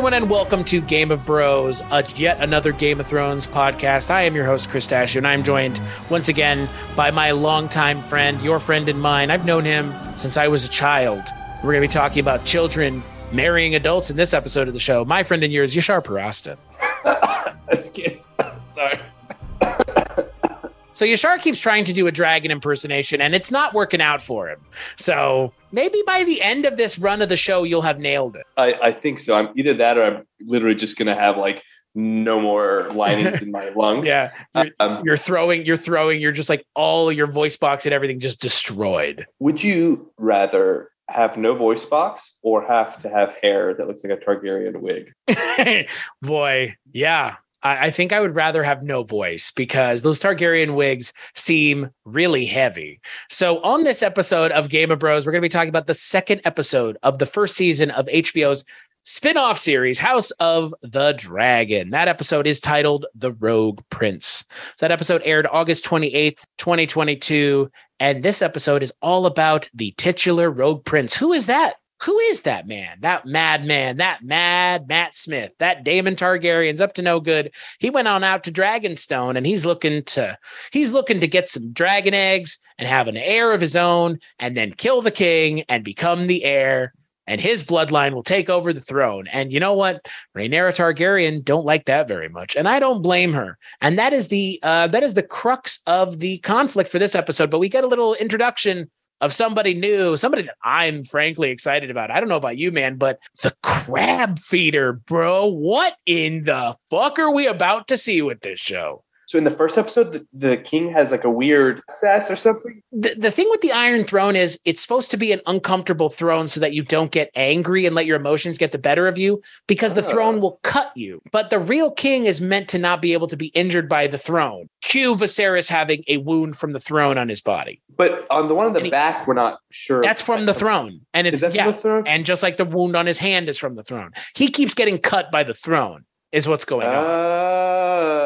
everyone, and welcome to Game of Bros, a yet another Game of Thrones podcast. I am your host, Chris Stachiw, and I'm joined once again by my longtime friend, your friend and mine. I've known him since I was a child. We're going to be talking about children marrying adults in this episode of the show. My friend and yours, Yashar Parasta. Sorry. So Yashar keeps trying to do a dragon impersonation, and it's not working out for him. So maybe by the end of this run of the show, you'll have nailed it. I, I think so. I'm either that or I'm literally just gonna have like no more linings in my lungs. Yeah, you're, Um, you're throwing, you're throwing, you're just like all your voice box and everything just destroyed. would you rather have no voice box or have to have hair that looks like a Targaryen wig? Boy, yeah. I, I think I would rather have no voice because those Targaryen wigs seem really heavy. So, on this episode of Game of Bros, we're going to be talking about the second episode of the first season of HBO's spin-off series House of the Dragon. That episode is titled The Rogue Prince. So that episode aired August 28th, 2022, and this episode is all about the titular Rogue Prince. Who is that? Who is that man? That madman, that mad Matt Smith, that Daemon Targaryen's up to no good. He went on out to Dragonstone and he's looking to he's looking to get some dragon eggs and have an heir of his own and then kill the king and become the heir and his bloodline will take over the throne. And you know what? Rhaenyra Targaryen don't like that very much, and I don't blame her. And that is the uh, that is the crux of the conflict for this episode. But we get a little introduction of somebody new, somebody that I'm frankly excited about. I don't know about you, man, but the crab feeder, bro. What in the fuck are we about to see with this show? So in the first episode, the, the king has like a weird sass or something. the, the thing with the Iron Throne is it's supposed to be an uncomfortable throne so that you don't get angry and let your emotions get the better of you because the Oh. throne will cut you. But the real king is meant to not be able to be injured by the throne. Cue Viserys having a wound from the throne on his body. But on the one in the he- back, we're not sure. That's from the throne. And it's Is that yeah. from the throne? and just like the wound on his hand is from the throne. He keeps getting cut by the throne, is what's going on. Ah.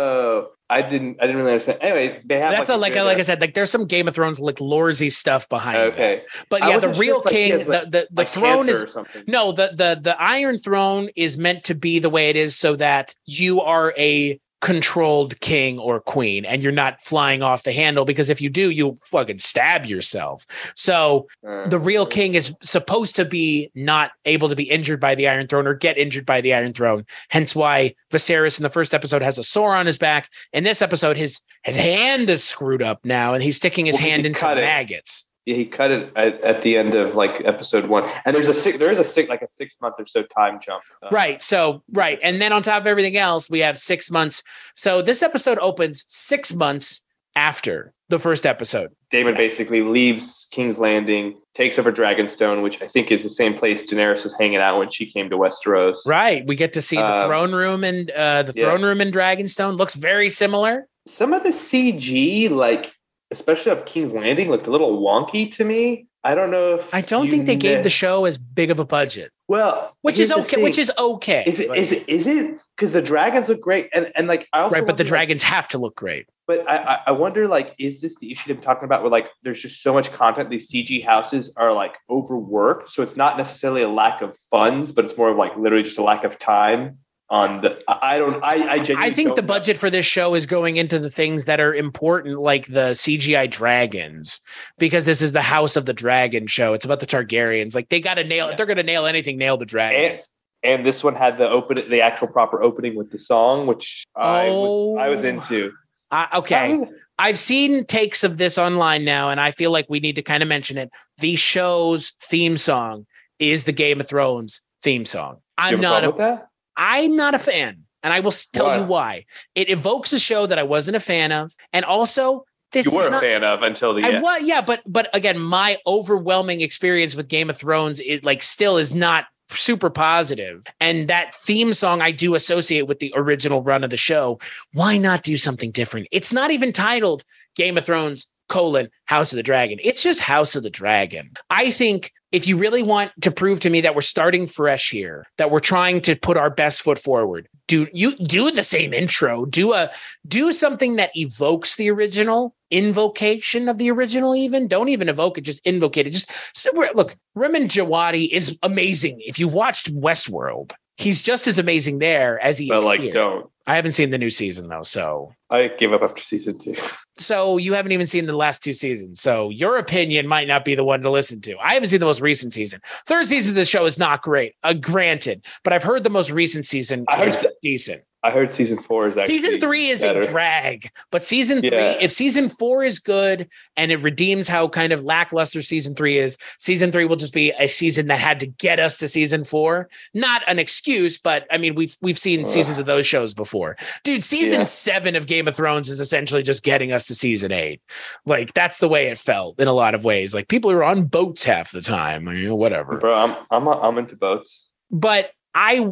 I didn't. I didn't really understand. Anyway, they have. That's a, like weird- like I said, like there's some Game of Thrones like Lorsy stuff behind. that. Okay, but yeah, the sure real like, he king, like- the the, the like throne is. No, the the the Iron Throne is meant to be the way it is so that you are a controlled king or queen and you're not flying off the handle because if you do you'll fucking stab yourself. So Uh, the real king is supposed to be not able to be injured by the Iron Throne or get injured by the Iron Throne. Hence why Viserys in the first episode has a sore on his back. In this episode his his hand is screwed up now and he's sticking his Well, hand into maggots. Yeah, he cut it at, at the end of like episode one, and there's a six, there is a six like a six month or so time jump. Uh, Right. So, right. And then on top of everything else, we have six months. So this episode opens six months after the first episode. Daemon basically leaves King's Landing, takes over Dragonstone, which I think is the same place Daenerys was hanging out when she came to Westeros. Right. We get to see the Um, throne room and uh, the yeah. throne room in Dragonstone looks very similar. Some of the CG, like especially of King's Landing, looked a little wonky to me. I don't know if I don't think they gave the show as big of a budget, well, which is okay. Which is okay. is it but- is it is it because the dragons look great and and like I also right? But the like, dragons have to look great. But I, I- I wonder, like, is this the issue I'm talking about? Where like, there's just so much content. These CG houses are like overworked, so it's not necessarily a lack of funds, but it's more of like literally just a lack of time on the. I don't. I I genuinely I think the know. budget for this show is going into the things that are important, like the CGI dragons, because this is the House of the Dragon show. It's about the Targaryens. Like they got to nail. Yeah. If they're going to nail anything, nail the dragons. And this one had the open, the actual proper opening with the song, which I was I was Oh. into. Uh, okay. I've seen takes of this online now, and I feel like we need to kind of mention it. The show's theme song is the Game of Thrones theme song. I'm not a, with that. I'm not a fan, and I will tell Why? you why. It evokes a show that I wasn't a fan of, and also this You were a fan of until the I end. was, yeah, but but again, my overwhelming experience with Game of Thrones, it like still is not super positive. And that theme song I do associate with the original run of the show. Why not do something different? It's not even titled Game of Thrones colon House of the Dragon. It's just House of the Dragon. I think if you really want to prove to me that we're starting fresh here, that we're trying to put our best foot forward, do you do the same intro, do a do something that evokes the original invocation of the original even don't even evoke it just invocate it just so look Ramin Djawadi is amazing if you've watched Westworld he's just as amazing there as he but is like here. don't. I haven't seen the new season though, so I gave up after season two. so you haven't even seen the last two seasons. So your opinion might not be the one to listen to. I haven't seen the most recent season. Third season of the show is not great, uh, granted, but I've heard the most recent season I heard decent. I heard season four is actually season three is better. a drag, but season three, Yeah. if season four is good and it redeems how kind of lackluster season three is, season three will just be a season that had to get us to season four. Not an excuse, but I mean, we've we've seen seasons of those shows before. Dude, season Yeah. seven of Game of Thrones is essentially just getting us to season eight. Like that's the way it felt in a lot of ways. Like people are on boats half the time, you know, whatever Bro, I'm I'm I'm into boats. but I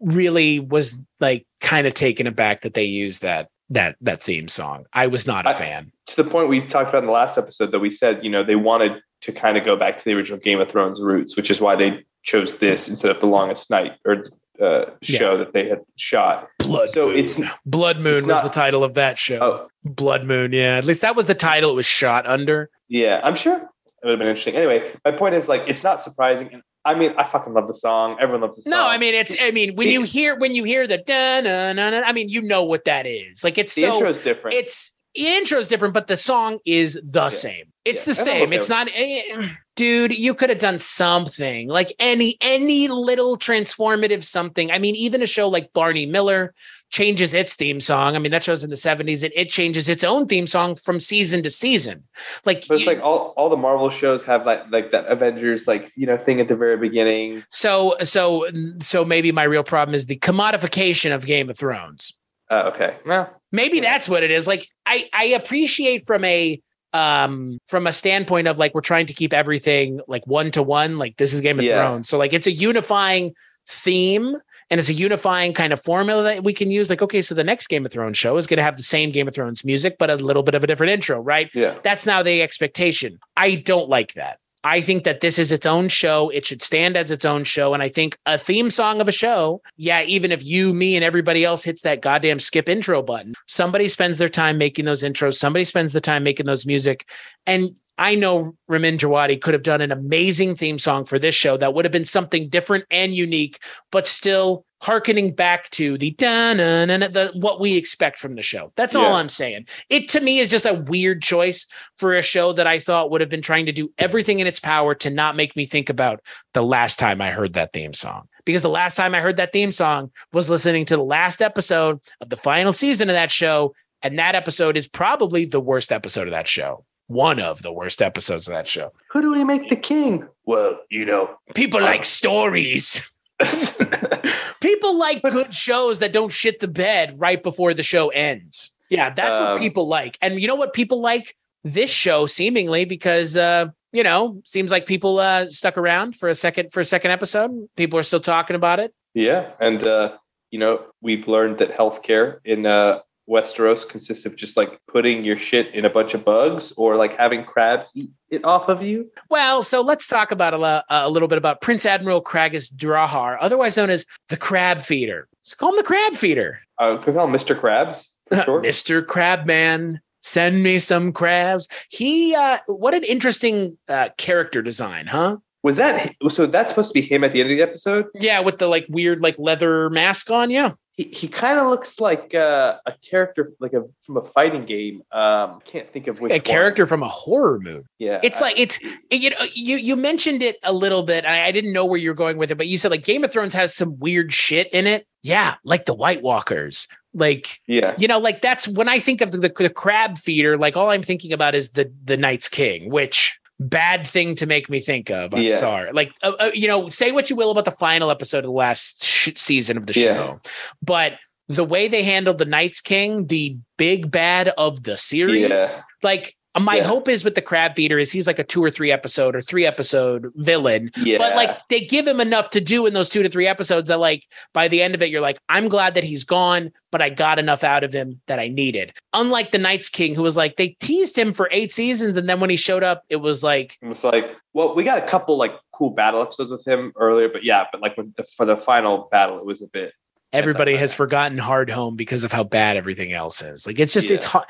really was like kind of taken aback that they used that that that theme song. I was not a I- fan. To the point we talked about in the last episode that we said, you know, they wanted to kind of go back to the original Game of Thrones roots, which is why they chose this instead of the longest night or uh, show that they had shot. Blood So Moon. it's- Blood Moon it's was not- the title of that show. Oh, Blood Moon, yeah. At least that was the title it was shot under. yeah, I'm sure it would have been interesting. Anyway, my point is like it's not surprising. And I mean, I fucking love the song. Everyone loves the song. No, I mean it's I mean when you hear when you hear the da na na na I mean you know what that is. Like it's the so intro is different. it's the intro is different, but the song is the same. It's Yeah. the same. It's not, eh, dude. You could have done something like any any little transformative something. I mean, even a show like Barney Miller changes its theme song. I mean, that show's in the seventies, and it changes its own theme song from season to season. Like, but it's you- like all, all the Marvel shows have like like that Avengers like you know thing at the very beginning. so so so maybe my real problem is the commodification of Game of Thrones. Uh, okay, well, maybe Yeah. that's what it is like i i appreciate from a um from a standpoint of like we're trying to keep everything like one to one like this is game of Yeah. thrones so like it's a unifying theme and it's a unifying kind of formula that we can use like okay so the next game of thrones show is going to have the same game of thrones music but a little bit of a different intro right yeah, that's now the expectation. I don't like that. I think that this is its own show. It should stand as its own show. And I think a theme song of a show, yeah, even if you, me, and everybody else hits that goddamn skip intro button, somebody spends their time making those intros. Somebody spends the time making those music. And I know Ramin Djawadi could have done an amazing theme song for this show that would have been something different and unique, but still harkening back to the dun the what we expect from the show. That's all I'm saying. It to me is just a weird choice for a show that I thought would have been trying to do everything in its power to not make me think about the last time I heard that theme song. Because the last time I heard that theme song was listening to the last episode of the final season of that show. And that episode is probably the worst episode of that show. One of the worst episodes of that show. who do we make the king? Well, you know, People like stories. People like But- good shows that don't shit the bed right before the show ends. Yeah, that's what Um, people like. And you know what people like? This show seemingly because uh, you know, seems like people uh stuck around for a second for a second episode. People are still talking about it. yeah, and uh, you know we've learned that healthcare in uh, Westeros consists of just like putting your shit in a bunch of bugs or like having crabs eat it off of you. Well, so let's talk about a, a little bit about Prince Admiral Craghas Drahar, otherwise known as the Crab Feeder. Let's call him the Crab Feeder. Uh, we call him Mr. Krabs? Sure. Mr. Crabman, send me some crabs. He, uh, what an interesting uh, character design, huh? Was that so? That's supposed to be him at the end of the episode. Yeah, with the like weird like leather mask on. Yeah, He, he kind of looks like uh, a character like a from a fighting game. Um, can't think of which a one. character from a horror movie. Yeah, It's I- like it's you know you you mentioned it a little bit. I, I didn't know where you were going with it, but you said like Game of Thrones has some weird shit in it. Yeah, like the White Walkers. Like yeah, you know, like that's when I think of the, the, the crab feeder. Like all I'm thinking about is the the Night's King, which bad thing to make me think of. I'm Yeah. sorry. Like uh, uh, you know, say what you will about the final episode of the last sh- season of the Yeah. show, but the way they handled the Night's King, the big bad of the series, Yeah. like. My Yeah. hope is with the crab feeder is he's like a two or three episode or three episode villain yeah. but like they give him enough to do in those two to three episodes that like by the end of it you're like i'm glad that he's gone but i got enough out of him that i needed unlike the night's king who was like they teased him for eight seasons and then when he showed up it was like it was like, well, we got a couple like cool battle episodes with him earlier, but yeah, but like the, for the final battle, it was a bit. Everybody has forgotten Hardhome because of how bad everything else is. Like it's just Yeah. it's hard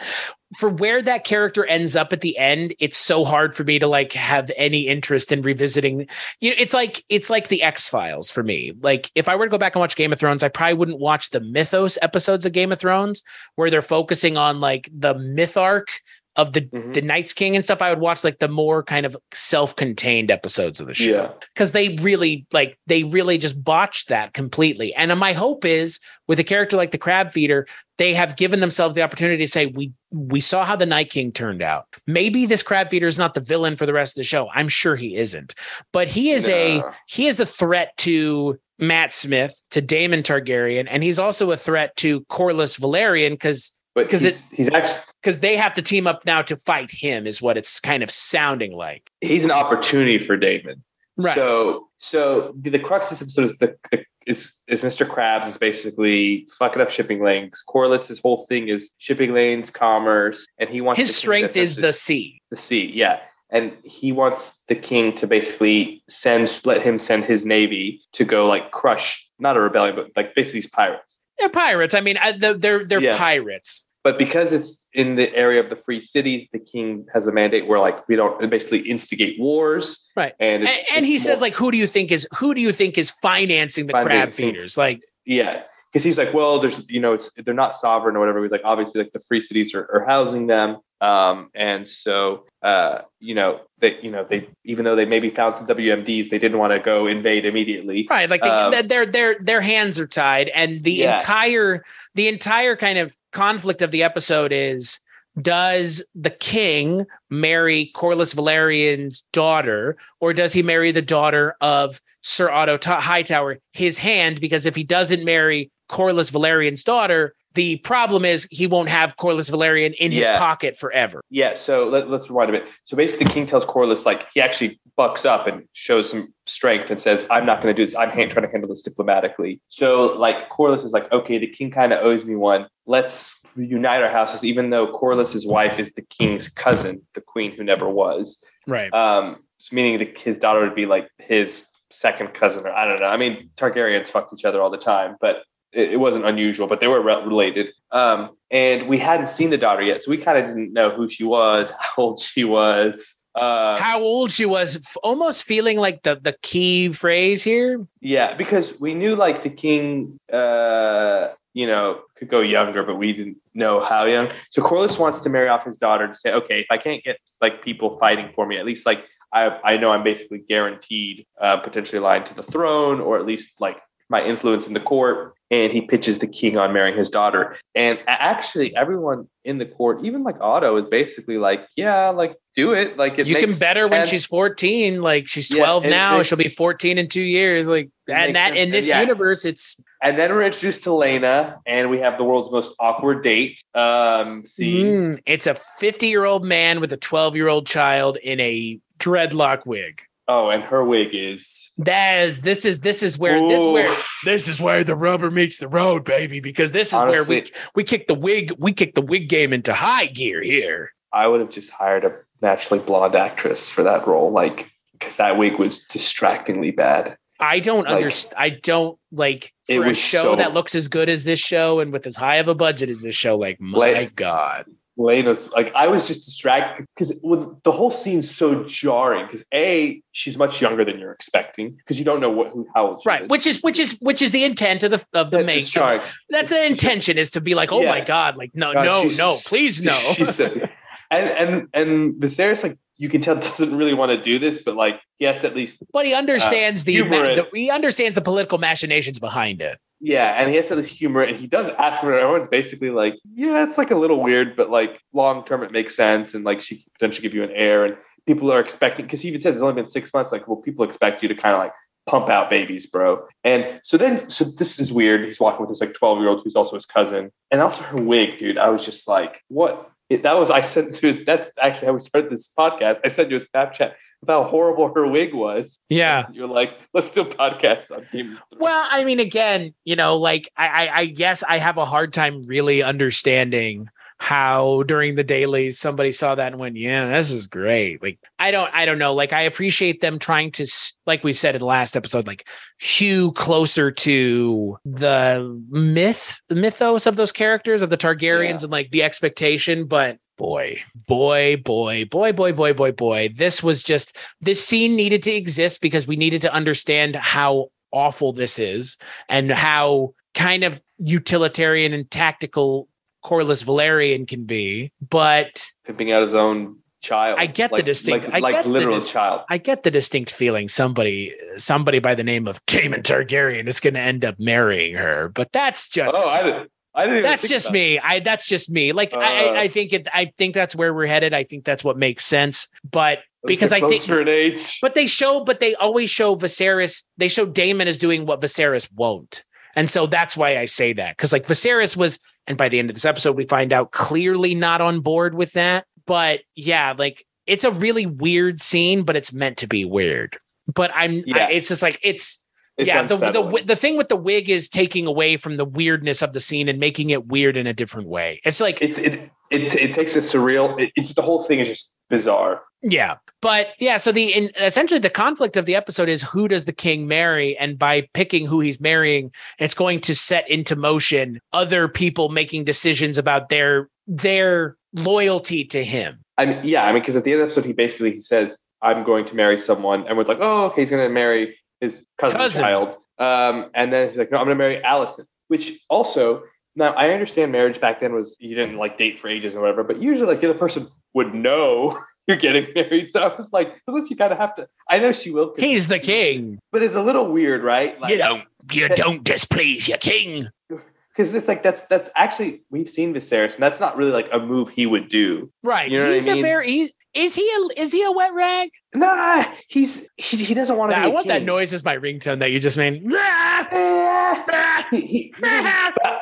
for where that character ends up at the end. It's so hard for me to like have any interest in revisiting. You know, it's like it's like the X Files for me. Like if I were to go back and watch Game of Thrones, I probably wouldn't watch the Mythos episodes of Game of Thrones where they're focusing on like the myth arc of the Mhm. the Night's King and stuff. I would watch like the more kind of self-contained episodes of the show Yeah. because they really like they really just botched that completely. And my hope is with a character like the crab feeder, they have given themselves the opportunity to say, we we saw how the Night King turned out. Maybe this crab feeder is not the villain for the rest of the show. I'm sure he isn't, but he is a he is a threat to Matt Smith, to Daemon Targaryen, and he's also a threat to Corlys Velaryon because But 'Cause he's, he's actually because they have to team up now to fight him, is what it's kind of sounding like. he's an opportunity for Daemon. Right. So so the, the crux of this episode is the, the is is Mr. Krabs is basically fucking up shipping lanes. Corlys, his whole thing is shipping lanes, commerce, and he wants His strength is the sea. the sea, yeah. And he wants the king to basically send let him send his navy to go like crush not a rebellion, but like basically these pirates. They're pirates. I mean, I, they're they're, they're Yeah. pirates. But because it's in the area of the free cities, the king has a mandate where like we don't basically instigate wars. Right. And And, it's, and it's he says, like, who do you think is who do you think is financing the crab feeders? Like, Yeah, because he's like, well, there's you know, it's they're not sovereign or whatever. He's like, obviously, like the free cities are, are housing them, um, and so uh, you know, they you know they even though they maybe found some WMDs, they didn't want to go invade immediately. right? Like, they, Um, their their their hands are tied, and the Yeah. entire the entire kind of conflict of the episode is. Does the king marry Corlys Velaryon's daughter, or does he marry the daughter of Sir Otto Ta- Hightower, his hand? Because if he doesn't marry Corlys Velaryon's daughter, the problem is he won't have Corlys Velaryon in his Yeah. pocket forever. Yeah, so let, let's rewind a bit. So basically, the king tells Corlys like he actually bucks up and shows some strength and says, "I'm not going to do this. I'm han- trying to handle this diplomatically." So like Corlys is like, "Okay, the king kind of owes me one. Let's unite our houses." Even though Corlys's wife is the king's cousin, the queen who never was, Right. um, so meaning that his daughter would be like his second cousin, or I don't know. I mean, Targaryens fucked each other all the time, but it, it wasn't unusual. But they were re- related, um, and we hadn't seen the daughter yet, so we kind of didn't know who she was, how old she was. Uh, how old she was, almost feeling like the the key phrase here. yeah, because we knew like the king, uh, you know, could go younger, but we didn't know how young. So Corlys wants to marry off his daughter to say, okay, if I can't get like people fighting for me, at least like I, I know I'm basically guaranteed uh, potentially line to the throne, or at least like my influence in the court. And he pitches the king on marrying his daughter. And actually, everyone in the court, even like Otto, is basically like, yeah, like do it. Like it you can makes bet her when she's 14. Like she's 12 it- now. it- She'll be 14 in two years. Like and that sense. in this Yeah. universe, it's And then we're introduced to Laena, and we have the world's most awkward date um, scene. mm, it's a 50 year old man with a 12 year old child in a dreadlock wig. Oh, and her wig is That is this is this is where this is where this is where the rubber meets the road, baby. Because this is where we we kick the wig we kick the wig game into high gear here. I would have just hired a naturally blonde actress for that role, like because that wig was distractingly bad. I don't Like- understand. I don't like It for a was show so- that looks as good as this show and with as high of a budget as this show. Like my Like- god, Laena's like I was just distracted because the whole scene's so jarring. Because a she's much younger than you're expecting because you don't know what who how old she right? is. Which is which is which is the intent of the of the main. jarring. That's the intention is to be like, oh Yeah. my god, like no, God, no, no, please no. She said, and and and Viserys like you can tell doesn't really want to do this, but like yes, at least but he uh, understands the, ma- the he understands the political machinations behind it. Yeah, and he has this humor, and he does ask her. Everyone's basically like, "Yeah, it's like a little weird, but like long term, it makes sense." And like she could potentially give you an heir, and people are expecting because he even says it's only been six months. Like, well, people expect you to kind of like pump out babies, bro. And so then, so this is weird. He's walking with this like twelve year old who's also his cousin, and also her wig, dude. I was just like, what? It, that was I sent to his. That's actually how we started this podcast. I sent you a Snapchat of how horrible her wig was. Yeah. You're like, let's do a podcast on Game. Well, I mean, again, you know, like I, I, I guess I have a hard time really understanding how during the dailies somebody saw that and went, "Yeah, this is great." Like I don't I don't know, like I appreciate them trying to like we said in the last episode like hew closer to the myth, the mythos of those characters of the Targaryens yeah. and like the expectation, but boy, boy, boy, boy, boy, boy, boy, boy. This was just this scene needed to exist because we needed to understand how awful this is and how kind of utilitarian and tactical Corlys Velaryon can be, but pimping out his own child. I get like, the distinct. like, I like get literal the dis- child. I get the distinct feeling somebody, somebody by the name of Daemon Targaryen is going to end up marrying her, but that's just. Oh, I didn't. I didn't. That's just me. I that's just me. Like Uh, I, I think it. I think that's where we're headed. I think that's what makes sense. But because I think, in age. but they show, but they always show Viserys. They show Daemon is doing what Viserys won't, and so that's why I say that because like Viserys was, and by the end of this episode, we find out clearly not on board with that. But yeah, like it's a really weird scene, but it's meant to be weird. But I'm, Yeah. I, it's just like it's It's yeah, the, the the thing with the wig is taking away from the weirdness of the scene and making it weird in a different way. It's like it's it, it it takes a surreal. It, it's the whole thing is just bizarre. yeah, but yeah. So the in, essentially the conflict of the episode is who does the king marry, and by picking who he's marrying, it's going to set into motion other people making decisions about their their loyalty to him. I mean, yeah, I mean, because at the end of the episode, he basically he says, "I'm going to marry someone," and we're like, "Oh, okay, he's going to marry his cousin's Cousin. child." Um, and then he's like, "No, I'm going to marry Alicent." Which also, now I understand marriage back then was you didn't like date for ages or whatever, but usually like the other person would know you're getting married. So I was like, unless you kind of have to, I know she will. He's the king. but it's a little weird, right? Like, you don't you don't displease your king. because it's like that's that's actually we've seen Viserys, and that's not really like a move he would do. Right. You know what I he's a very he, is he a is he a wet rag? Nah, he's he, he doesn't want to. Nah, be I a want that noise as my ringtone that you just made. He- he-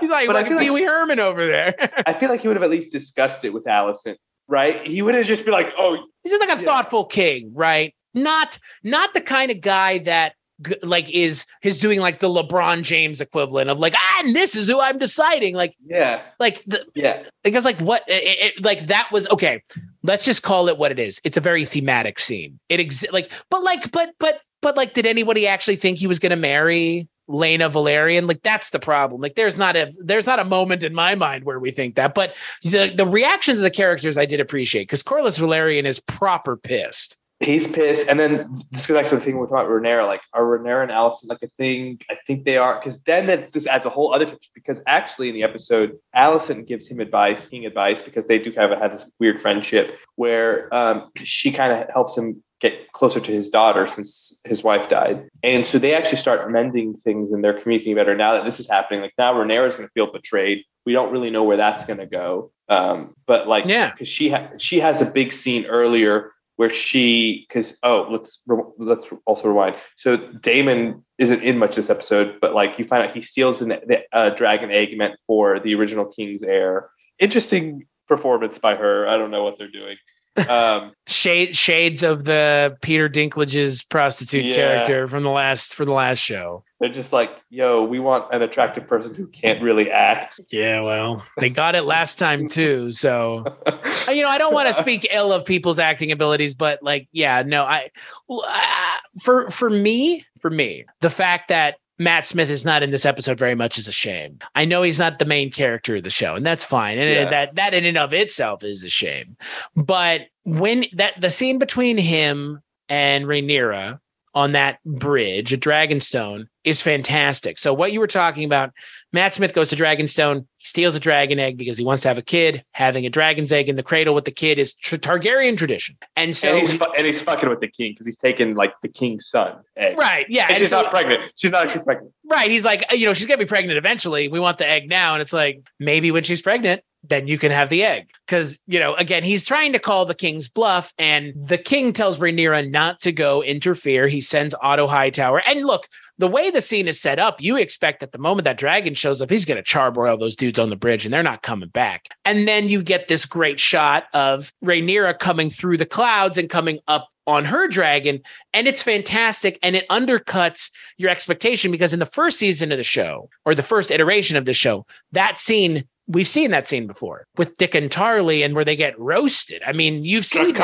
He's like But I like feel like- Pee Wee Herman over there. I feel like he would have at least discussed it with Alicent, right? He would have just been like, "Oh, He's just like a Yeah. thoughtful king, right? Not not the kind of guy that like is is doing like the LeBron James equivalent of like ah, and this is who I'm deciding. Like yeah, like the, yeah, because like what it, it- like that was okay. Let's just call it what it is. It's a very thematic scene. It ex- like but like but but but like did anybody actually think he was going to marry Laena Velaryon? Like that's the problem. Like there's not a there's not a moment in my mind where we think that. But the the reactions of the characters I did appreciate because Corlys Velaryon is proper pissed. He's pissed." And then this goes back to the thing we're talking about Rhaenyra. Like, are Rhaenyra and Alicent like a thing? I think they are, because then that's, this adds a whole other. Thing. Because actually, in the episode, Alicent gives him advice, king advice, because they do kind of have this weird friendship where um, she kind of helps him get closer to his daughter since his wife died. And so they actually start mending things and they're communicating better now that this is happening. Like now Rhaenyra is going to feel betrayed. We don't really know where that's going to go. Um, but like, Yeah. because she ha- she has a big scene earlier where she because oh let's let's also rewind. So Damon isn't in much this episode, but like you find out he steals the, the uh, dragon egg meant for the original king's heir. Interesting performance by her. I don't know what they're doing. Um, Shade shades of the Peter Dinklage's prostitute Yeah. character from the last for the last show. they're just like, yo, we want an attractive person who can't really act. Yeah, well, they got it last time too. So you know, I don't want to speak ill of people's acting abilities, but like, yeah, no, I for for me, for me, the fact that Matt Smith is not in this episode very much is a shame. I know he's not the main character of the show, and that's fine, and Yeah. that that in and of itself is a shame. But when that the scene between him and Rhaenyra on that bridge at Dragonstone is fantastic. So what you were talking about, Matt Smith goes to Dragonstone, he steals a dragon egg because he wants to have a kid. Having a dragon's egg in the cradle with the kid is tr- Targaryen tradition. And so and he's fu- and he's fucking with the king because he's taking like the king's son. Egg. right, yeah, And and she's so- not pregnant. She's not actually pregnant. right, he's like, you know, she's gonna be pregnant eventually. We want the egg now, and it's like maybe when she's pregnant, then you can have the egg because you know, again, he's trying to call the king's bluff, and the king tells Rhaenyra not to go interfere. He sends Otto Hightower, and look, the way the scene is set up, you expect that the moment that dragon shows up, he's going to charbroil those dudes on the bridge and they're not coming back. And then you get this great shot of Rhaenyra coming through the clouds and coming up on her dragon. And it's fantastic. And it undercuts your expectation because in the first season of the show or the first iteration of the show, that scene we've seen that scene before with Dickon Tarly and where they get roasted. I mean, you've seen that.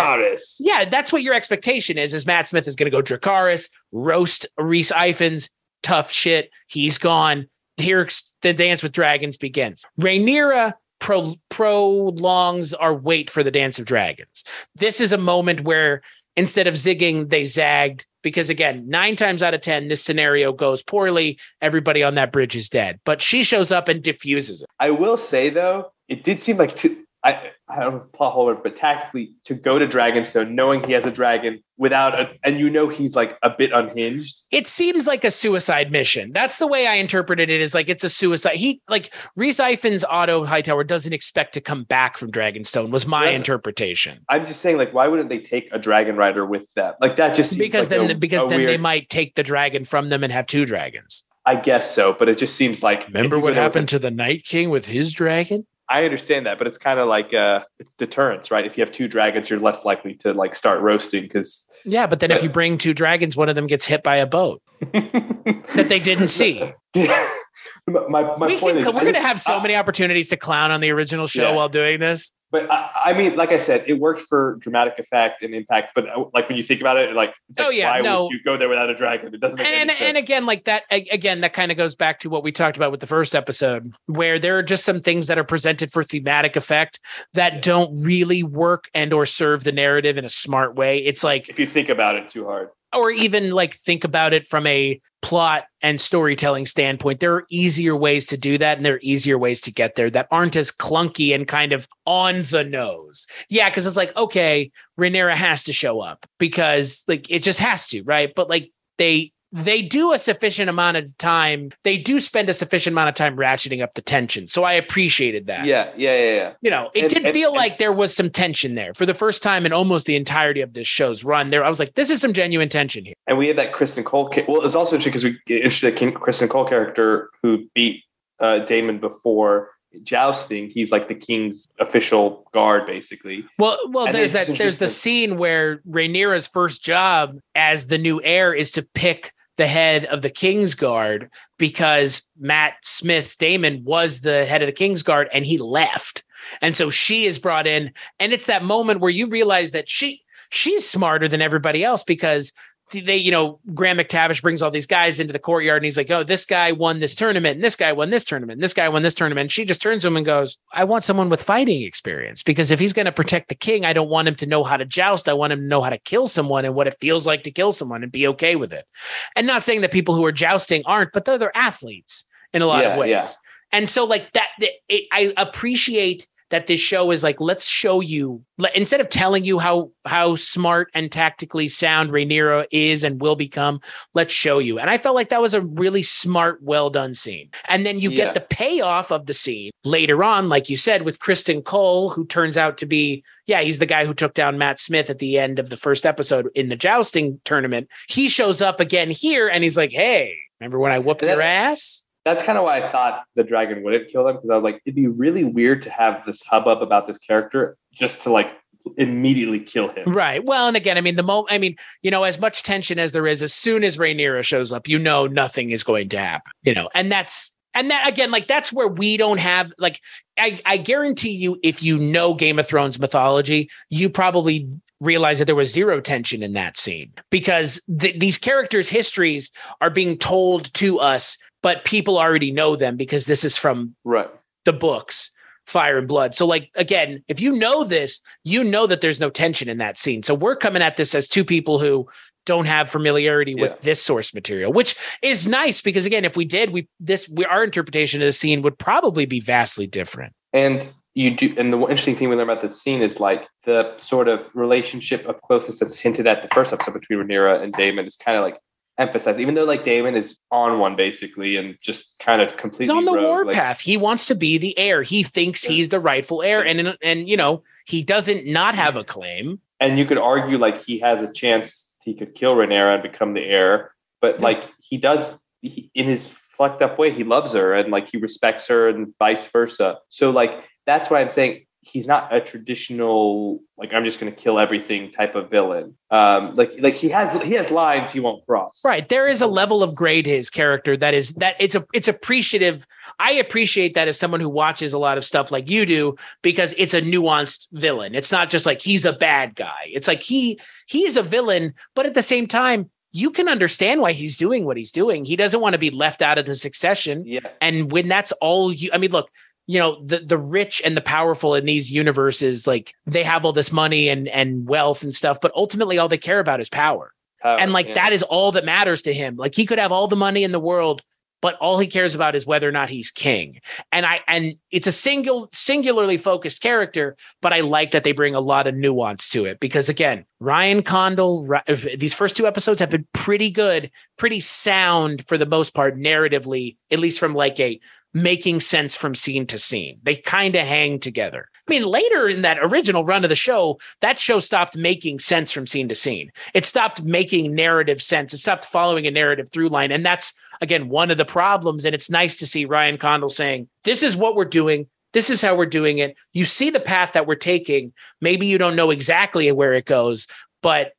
Yeah, that's what your expectation is, is Matt Smith is going to go Dracarys, roast Rhys Ifans, tough shit. He's gone. Here the dance with dragons begins. Rhaenyra pro- prolongs our wait for the dance of dragons. This is a moment where instead of zigging, they zagged because again, nine times out of 10, this scenario goes poorly. Everybody on that bridge is dead, but she shows up and diffuses it. I will say though, it did seem like to, I, I don't know plot hole, but tactically to go to Dragonstone, knowing he has a dragon without a, and you know he's like a bit unhinged. It seems like a suicide mission. That's the way I interpreted it. Is like it's a suicide. He like Rhys Ifans Otto Hightower doesn't expect to come back from Dragonstone. Was my interpretation. I'm just saying, like, why wouldn't they take a dragon rider with them? Like that just because like then a, because a then weird... they might take the dragon from them and have two dragons. I guess so, but it just seems like. Remember what happened to the Night King with his dragon? I understand that, but it's kind of like uh, it's deterrence, right? If you have two dragons, you're less likely to like start roasting because yeah. But then but, if you bring two dragons, one of them gets hit by a boat that they didn't see. my, my we point can, is, we're going to have so many opportunities to clown on the original show yeah. while doing this. But I, I, mean, like I said, it worked for dramatic effect and impact. But uh, like when you think about it, like, like oh yeah, why no. would you go there without a dragon? It doesn't make and, and, and again, like that, again, that kind of goes back to what we talked about with the first episode, where there are just some things that are presented for thematic effect that yeah. don't really work and or serve the narrative in a smart way. It's like if you think about it too hard or even like think about it from a plot and storytelling standpoint. There are easier ways to do that, and there are easier ways to get there that aren't as clunky and kind of on the nose. Yeah, because it's like, okay, Rhaenyra has to show up because like it just has to, right? But like they they do a sufficient amount of time. They do spend a sufficient amount of time ratcheting up the tension. So I appreciated that. Yeah, yeah, yeah. yeah. You know, it and, did and, feel and, like there was some tension there for the first time in almost the entirety of this show's run. There, I was like, this is some genuine tension here. And we had that Criston Cole. Well, it's also interesting because we introduced the Criston Cole character who beat uh, Daemon before jousting he's like the king's official guard basically well well and there's that there's the scene where Rhaenyra's first job as the new heir is to pick the head of the King's Guard because Matt Smith's Daemon was the head of the King's Guard and he left. And so she is brought in. And it's that moment where you realize that she she's smarter than everybody else because they, you know, Graham McTavish brings all these guys into the courtyard and he's like, oh, this guy won this tournament and this guy won this tournament and this guy won this tournament. And she just turns to him and goes, I want someone with fighting experience because if he's going to protect the king, I don't want him to know how to joust. I want him to know how to kill someone and what it feels like to kill someone and be okay with it. And not saying that people who are jousting aren't, but they're, they're athletes in a lot yeah, of ways. Yeah. And so like that, it, I appreciate that this show is like let's show you instead of telling you how how smart and tactically sound Rhaenyra is and will become let's show you. And I felt like that was a really smart well done scene. And then you yeah. get the payoff of the scene later on like you said with Criston Cole who turns out to be yeah he's the guy who took down Matt Smith at the end of the first episode in the jousting tournament. He shows up again here and he's like hey remember when I whooped that, your ass that's kind of why I thought the dragon wouldn't kill them because I was like, it'd be really weird to have this hubbub about this character just to like immediately kill him. Right. Well, and again, I mean, the moment, I mean, you know, as much tension as there is, as soon as Rhaenyra shows up, you know, nothing is going to happen, you know, and that's, and that again, like that's where we don't have, like, I, I guarantee you, if you know Game of Thrones mythology, you probably realize that there was zero tension in that scene because th- these characters' histories are being told to us but people already know them because this is from right. the books fire and blood so like again if you know this you know that there's no tension in that scene so we're coming at this as two people who don't have familiarity with yeah. this source material which is nice because again if we did we this we our interpretation of the scene would probably be vastly different and you do and the interesting thing we learn about the scene is like the sort of relationship of closeness that's hinted at the first episode between Rhaenyra and Daemon is kind of like emphasize, even though like Daemon is on one basically and just kind of completely he's on the warpath. Like, he wants to be the heir. He thinks yeah. he's the rightful heir, and and you know he doesn't not have a claim. And you could argue like he has a chance he could kill Rhaenyra and become the heir, but like he does he, in his fucked up way. He loves her and like he respects her and vice versa. So like that's why I'm saying he's not a traditional like I'm just going to kill everything type of villain. Um, like like he has he has lines he won't cross. Right. There is a level of grade to his character that is that it's a it's appreciative. I appreciate that as someone who watches a lot of stuff like you do because it's a nuanced villain. It's not just like he's a bad guy. It's like he he is a villain, but at the same time you can understand why he's doing what he's doing. He doesn't want to be left out of the succession. Yeah. And when that's all you I mean look, you know the the rich and the powerful in these universes like they have all this money and and wealth and stuff but ultimately all they care about is power. Power, and like yeah. that is all that matters to him. Like he could have all the money in the world but all he cares about is whether or not he's king. And i and it's a single singularly focused character but i like that they bring a lot of nuance to it because again ryan condal these first two episodes have been pretty good pretty sound for the most part narratively at least from like a making sense from scene to scene. They kind of hang together. I mean, later in that original run of the show, that show stopped making sense from scene to scene. It stopped making narrative sense. It stopped following a narrative through line. And that's, again, one of the problems. And it's nice to see Ryan Condal saying, this is what we're doing. This is how we're doing it. You see the path that we're taking. Maybe you don't know exactly where it goes, but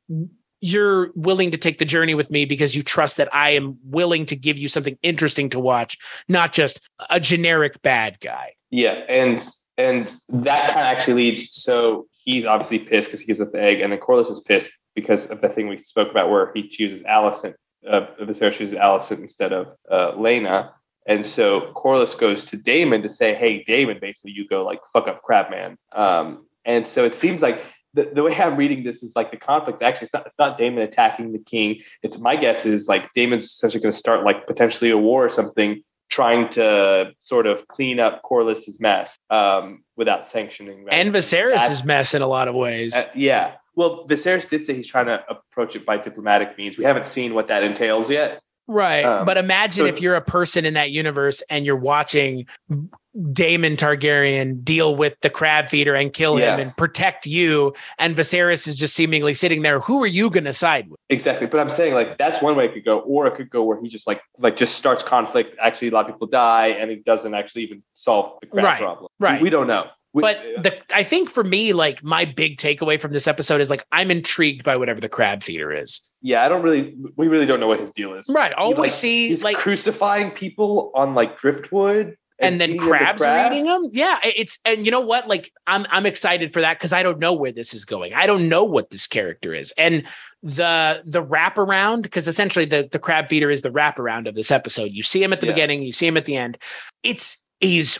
you're willing to take the journey with me because you trust that I am willing to give you something interesting to watch, not just a generic bad guy. Yeah, and and that kind of actually leads. So he's obviously pissed because he gives up the egg, and then Corlys is pissed because of the thing we spoke about where he chooses Alicent. Uh, Viserys chooses Alicent instead of uh, Laena, and so Corlys goes to Daemon to say, "Hey, Daemon, basically, you go like fuck up Crabman." Um, and so it seems like the, the way I'm reading this is like the conflict's actually it's not it's not Daemon attacking the king. It's my guess is like Daemon's essentially going to start like potentially a war or something, trying to sort of clean up Corlys's mess um, without sanctioning that. And Viserys' mess in a lot of ways. uh, yeah. Well, Viserys did say he's trying to approach it by diplomatic means. We haven't seen what that entails yet. Right. Um, but imagine so- if you're a person in that universe and you're watching Daemon Targaryen deal with the crab feeder and kill Yeah. him and protect you, and Viserys is just seemingly sitting there. Who are you going to side with? Exactly. But I'm saying like that's one way it could go, or it could go where he just like like just starts conflict. Actually, a lot of people die, and he doesn't actually even solve the crab Right, problem. right. We, we don't know. But the I think for me, like my big takeaway from this episode is like I'm intrigued by whatever the crab feeder is. yeah, I don't really. We really don't know what his deal is. Right. All He, we like, see He's like crucifying people on like driftwood, and then eating them with crabs, are eating them. Yeah, it's and you know what? Like I'm I'm excited for that because I don't know where this is going. I don't know what this character is, and the the wraparound because essentially the the crab feeder is the wraparound of this episode. You see him at the Yeah. beginning, you see him at the end. It's he's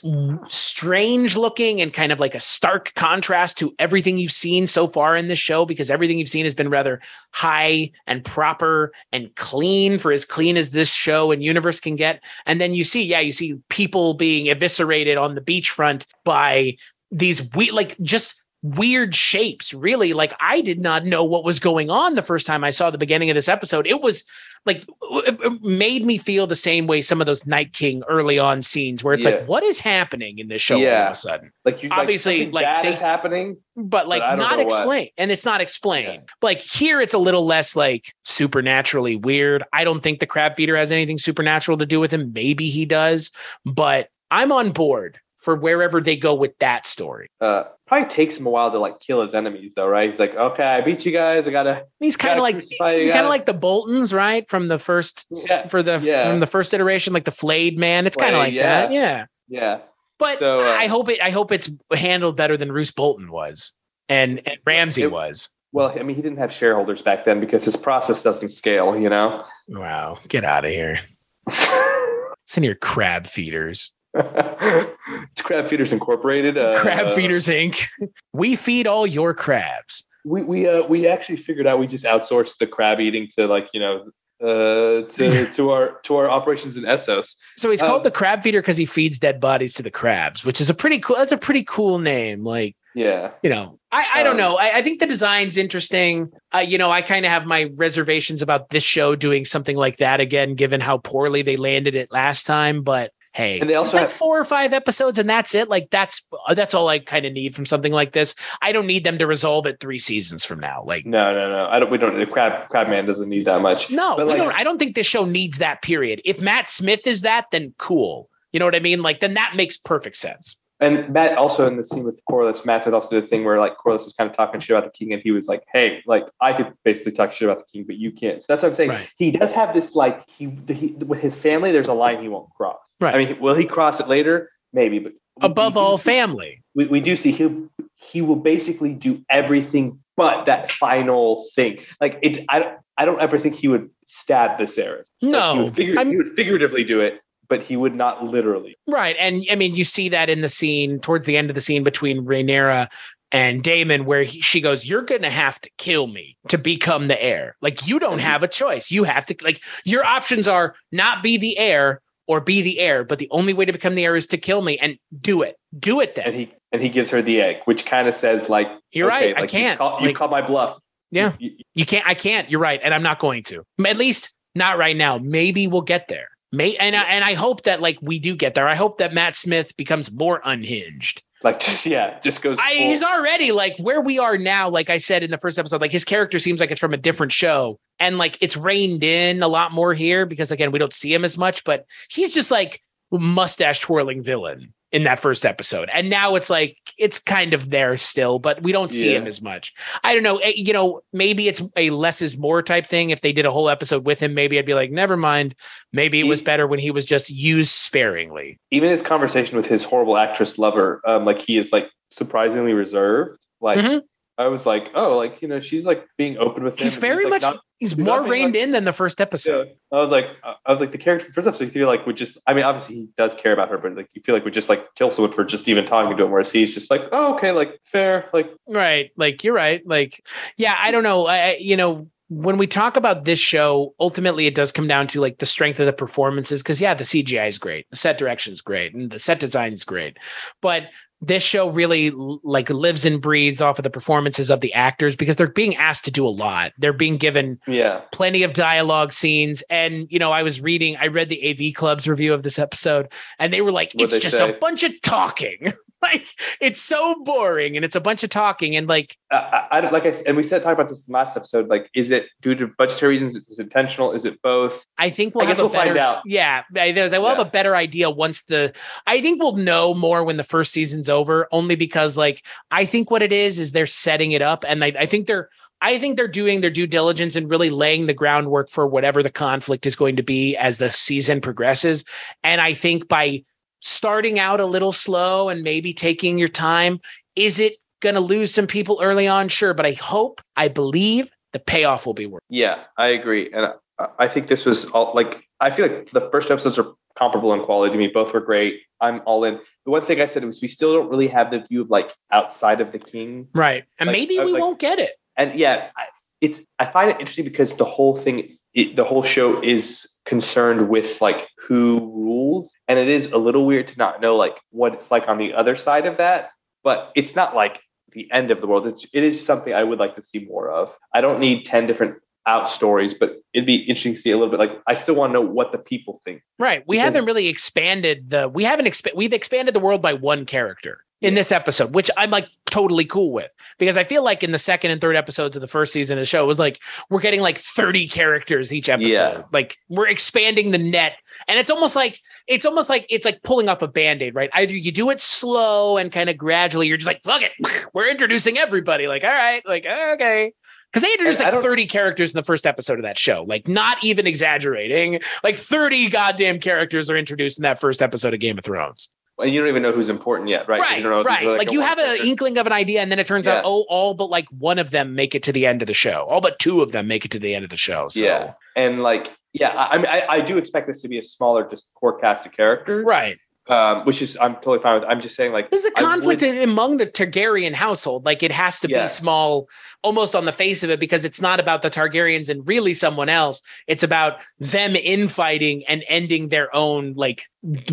strange looking and kind of like a stark contrast to everything you've seen so far in this show because everything you've seen has been rather high and proper and clean for as clean as this show and universe can get. And then you see yeah you see people being eviscerated on the beachfront by these we like just weird shapes really like i did not know what was going on the first time i saw the beginning of this episode it was like it made me feel the same way some of those night king early on scenes where it's Yeah. like what is happening in this show yeah. all of a sudden Like you, Obviously, like, like, they- is happening. but like don't not know what. explained and it's not explained like here it's a little less like supernaturally weird i don't think the crab feeder has anything supernatural to do with him maybe he does but i'm on board for wherever they go with that story Uh, probably takes him a while to like kill his enemies, though, right? He's like, okay, I beat you guys. I gotta. he's kind of like he's kind of like the boltons right from the first Yeah, for the yeah. from the first iteration like the flayed man it's kind of like yeah. that yeah Yeah. but So, uh, i hope it i hope it's handled better than Roose bolton was and, and Ramsay It- was Well, I mean, he didn't have shareholders back then because his process doesn't scale. You know. wow get out of here send your crab feeders it's Crab Feeders Incorporated. Uh, Crab Feeders Inc. We feed all your crabs. We we uh, we actually figured out we just outsourced the crab eating to like you know uh, to to our to our operations in Essos. So he's Um, called the crab feeder because he feeds dead bodies to the crabs, which is a pretty cool. That's a pretty cool name. Like Yeah, you know, I I don't Um, know. I, I think the design's interesting. Uh, you know, I kind of have my reservations about this show doing something like that again, given how poorly they landed it last time. But hey, And they also like have- four or five episodes, and that's it. Like that's uh, that's all I kind of need from something like this. I don't need them to resolve it three seasons from now. Like no, no, no. I don't. We don't. The crab crab man doesn't need that much. No, But like- don't, I don't think this show needs that period. If Matt Smith is that, then cool. You know what I mean? Like then that makes perfect sense. And Matt also in the scene with Corlys, Matt had also the thing where like Corlys was kind of talking shit about the king, and he was like, "Hey, like I could basically talk shit about the king, but you can't." So that's what I'm saying. Right. He does have this like he, he with his family. There's a line he won't cross. Right. I mean, will he cross it later? Maybe, but Above all, see- family. we, we do see he he will basically do everything but that final thing. Like it, I don't I don't ever think he would stab Viserys. Like, he No, would, figure, I'm- he would figuratively do it, but he would not literally. Right. And I mean, you see that in the scene towards the end of the scene between Rhaenyra and Daemon, where he, she goes, You're going to have to kill me to become the heir. Like, you don't Mhm. have a choice. You have to, like, your options are not be the heir or be the heir, but the only way to become the heir is to kill me and do it. Do it then. And he and he gives her the egg, which kind of says like, You're okay, right. I can't. You call, Like, you call my bluff. Yeah. You- you- You can't. I can't. You're right, and I'm not going to. At least not right now. Maybe we'll get there. May and I, and I hope that like we do get there. I hope that Matt Smith becomes more unhinged. like just yeah, just goes. I, he's already like where we are now. Like I said in the first episode, like his character seems like it's from a different show, and like it's reined in a lot more here because again we don't see him as much, but he's just like mustache twirling villain in that first episode, and now it's like it's kind of there still, but we don't see Yeah. him as much. I don't know. eh, You know, maybe it's a less is more type thing. If they did a whole episode with him, maybe I'd be like, never mind. Maybe it was better when he was just used sparingly. even his conversation with his horrible actress lover, um, like he is like surprisingly reserved. Like Mhm. I was like, oh, like you know, she's like being open with him. He's very like, much not- he's he's more reined like- in than the first episode. Yeah. I was like, I was like, the character from the first episode, you feel like would just, I mean, obviously he does care about her, but like you feel like would just like kill someone for just even talking to him, whereas he's just like, oh, okay, like fair, like Right. Like you're right. Like, yeah, I don't know. I, I- you know, when we talk about this show, ultimately it does come down to like the strength of the performances. Cause yeah, the CGI is great. The set direction is great and the set design is great. But this show really like lives and breathes off of the performances of the actors because they're being asked to do a lot. They're being given yeah, plenty of dialogue scenes. And, you know, I was reading, I read the AV Club's review of this episode, and they were like, What'd it's just say? a bunch of talking. like, it's so boring and it's a bunch of talking. And like, I, I, I- like I said, and we said talk about this in the last episode. Like, is it due to budgetary reasons? Is it intentional? Is it both? I think we'll I have a we'll find better, out. yeah, I- there's, we'll have a better idea once the, I think we'll know more when the first season's over, only because like, I think what it is, is they're setting it up and I, I think they're, I think they're doing their due diligence and really laying the groundwork for whatever the conflict is going to be as the season progresses. And I think by starting out a little slow and maybe taking your time, is it going to lose some people early on? Sure. But I hope, I believe the payoff will be worth It. Yeah, I agree, and I, think this was all like I feel like the first episodes are comparable in quality to me. Both were great. I'm all in. The one thing I said was we still don't really have the view of like outside of the king, Right. And Like, maybe we like- won't get it. and yeah, I- it's I find it interesting because the whole thing, it, the whole show is concerned with like who rules, and it is a little weird to not know like what it's like on the other side of that. But it's not like the end of the world. It's, it is something I would like to see more of. I don't need ten different out stories, but it'd be interesting to see a little bit. Like I still want to know what the people think. Right. We Because- haven't really expanded the we haven't exp- we've expanded the world by one character in this episode, which I'm like totally cool with because I feel like in the second and third episodes of the first season of the show it was like we're getting like 30 characters each episode. Yeah. Like we're expanding the net and it's almost like it's almost like it's like pulling off a band-aid, right? Either you do it slow and kind of gradually, you're just like, fuck it, we're introducing everybody. Like, all right, like oh, okay. Because they introduced like 30 characters in the first episode of that show. Like, not even exaggerating. Like 30 goddamn characters are introduced in that first episode of Game of Thrones. And you don't even know who's important yet, right? Right, you know right. are, Like, you have an inkling of an idea, and then it turns out, oh, all but like one of them make it to the end of the show. All but two of them make it to the end of the show. So, Yeah, and like yeah, I, I, I do expect this to be a smaller, just core cast of characters, right. Um, which is I'm totally fine with. I'm just saying, like there's a conflict would- among the Targaryen household. Like, it has to Yeah. be small, almost on the face of it, because it's not about the Targaryens and really someone else. It's about them infighting and ending their own like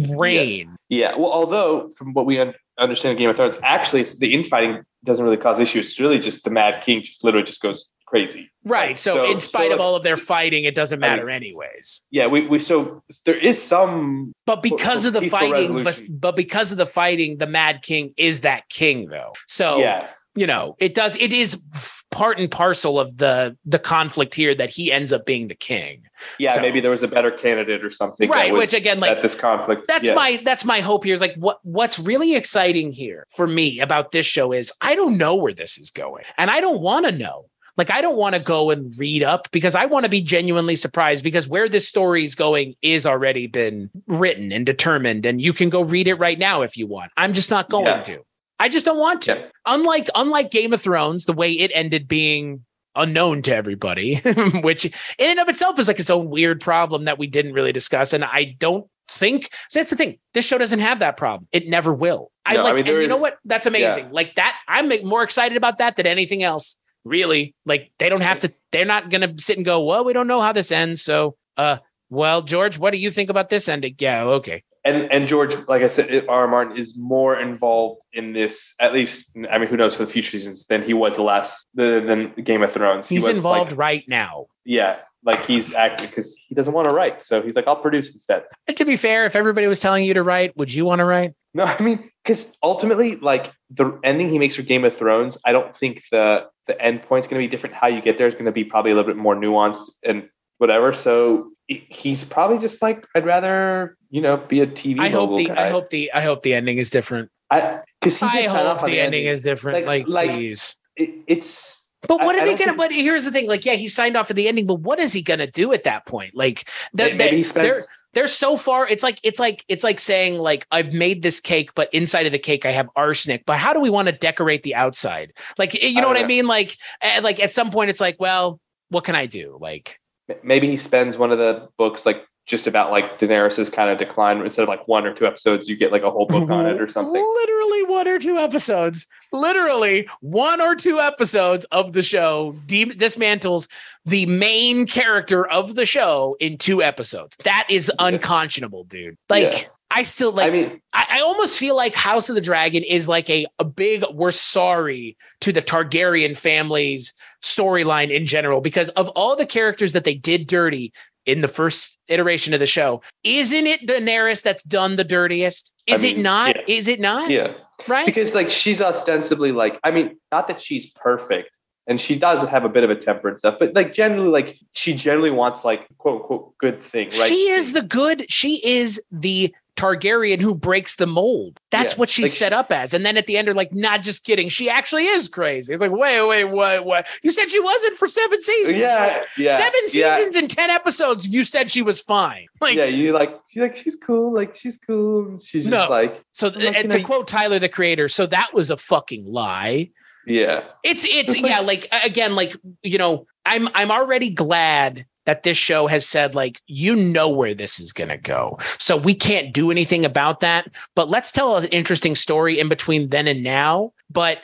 reign. Yeah. Well, although from what we un- understand in Game of Thrones, actually, it's the infighting doesn't really cause issues. It's really just the Mad King just literally just goes crazy. Right. So, So- in spite so of all of their fighting, it doesn't I mean- matter anyways. Yeah. We we so there is some. But because of the fighting, but, but because of the fighting, the Mad King is that king, though. So Yeah. you know, it does. It is part and parcel of the the conflict here that he ends up being the king. Yeah, So- maybe there was a better candidate or something. Right, was which again, like, this conflict. That's yeah. my that's my hope here is like what what's really exciting here for me about this show is I don't know where this is going. And I don't want to know. Like I don't want to go and read up because I want to be genuinely surprised because where this story is going is already been written and determined and you can go read it right now if you want. I'm just not going Yeah. to. I just don't want to. Yeah. Unlike unlike Game of Thrones, the way it ended being unknown to everybody, which in and of itself is like its own weird problem that we didn't really discuss. And I don't think so that's the thing. This show doesn't have that problem. It never will. I No, I like mean, and you know what? That's amazing. Like that, I'm more excited about that than anything else. Really. Like they don't have to, they're not gonna sit and go, Well, we don't know how this ends. So uh well, George, what do you think about this ending? Yeah, okay. and and George, like I said, R. Martin is more involved in this. At least, I mean, who knows for the future seasons than he was the last the, than Game of Thrones. He He's was, involved like- right now. yeah, like he's acting because he doesn't want to write, so he's like, I'll produce instead. And to be fair, if everybody was telling you to write, would you want to write? No, I mean, because ultimately, like the ending he makes for Game of Thrones, I don't think the the end point's going to be different. How you get there is going to be probably a little bit more nuanced and whatever. So he's probably just like, I'd rather you know be a TV. I hope the guy. I hope the I hope the ending is different. I because he I hope on the ending is different. Like- Like, like- please. It, it's But what I- are they gonna? think- But here's the thing: like, yeah, he signed off at the ending, but what is he gonna do at that point? Like, the, maybe he spends. They're so far. It's like it's like it's like saying like I've made this cake, but inside of the cake I have arsenic. But how do we want to decorate the outside? Like, you know I what don't I mean? Like, and like at some point it's like, well, what can I do? Like, maybe he spends one of the books like just about like Daenerys's kind of decline. Instead of like one or two episodes, you get like a whole book on it mm-hmm. or something. Literally one or two episodes. Literally one or two episodes of the show de- dismantles the main character of the show in two episodes. That is unconscionable, dude. Like Yeah. I still like I mean, I, I almost feel like House of the Dragon is like a, a big we're sorry to the Targaryen family's storyline in general because of all the characters that they did dirty in the first iteration of the show, isn't it Daenerys that's done the dirtiest? I Is it not? yeah. Is it not? yeah. Right? because like she's ostensibly like i mean not that she's perfect and she does have a bit of a temper and stuff but like generally like she generally wants like quote unquote good thing right She is the good. She is the Targaryen who breaks the mold. That's Yeah, what she's like set up as. And then at the end, they're like, not just kidding. She actually is crazy. It's like, wait, wait, what, what? You said she wasn't for seven seasons. yeah yeah Seven yeah, seasons and 10 episodes. You said she was fine. Like, yeah you like she's like she's cool like she's cool she's just No. like so, like, and to know, quote Tyler, the creator, so that was a fucking lie. yeah It's it's It's like- yeah, like again, like you know, I'm I'm already glad that this show has said like you know where this is going to go. So we can't do anything about that, but let's tell an interesting story in between then and now. But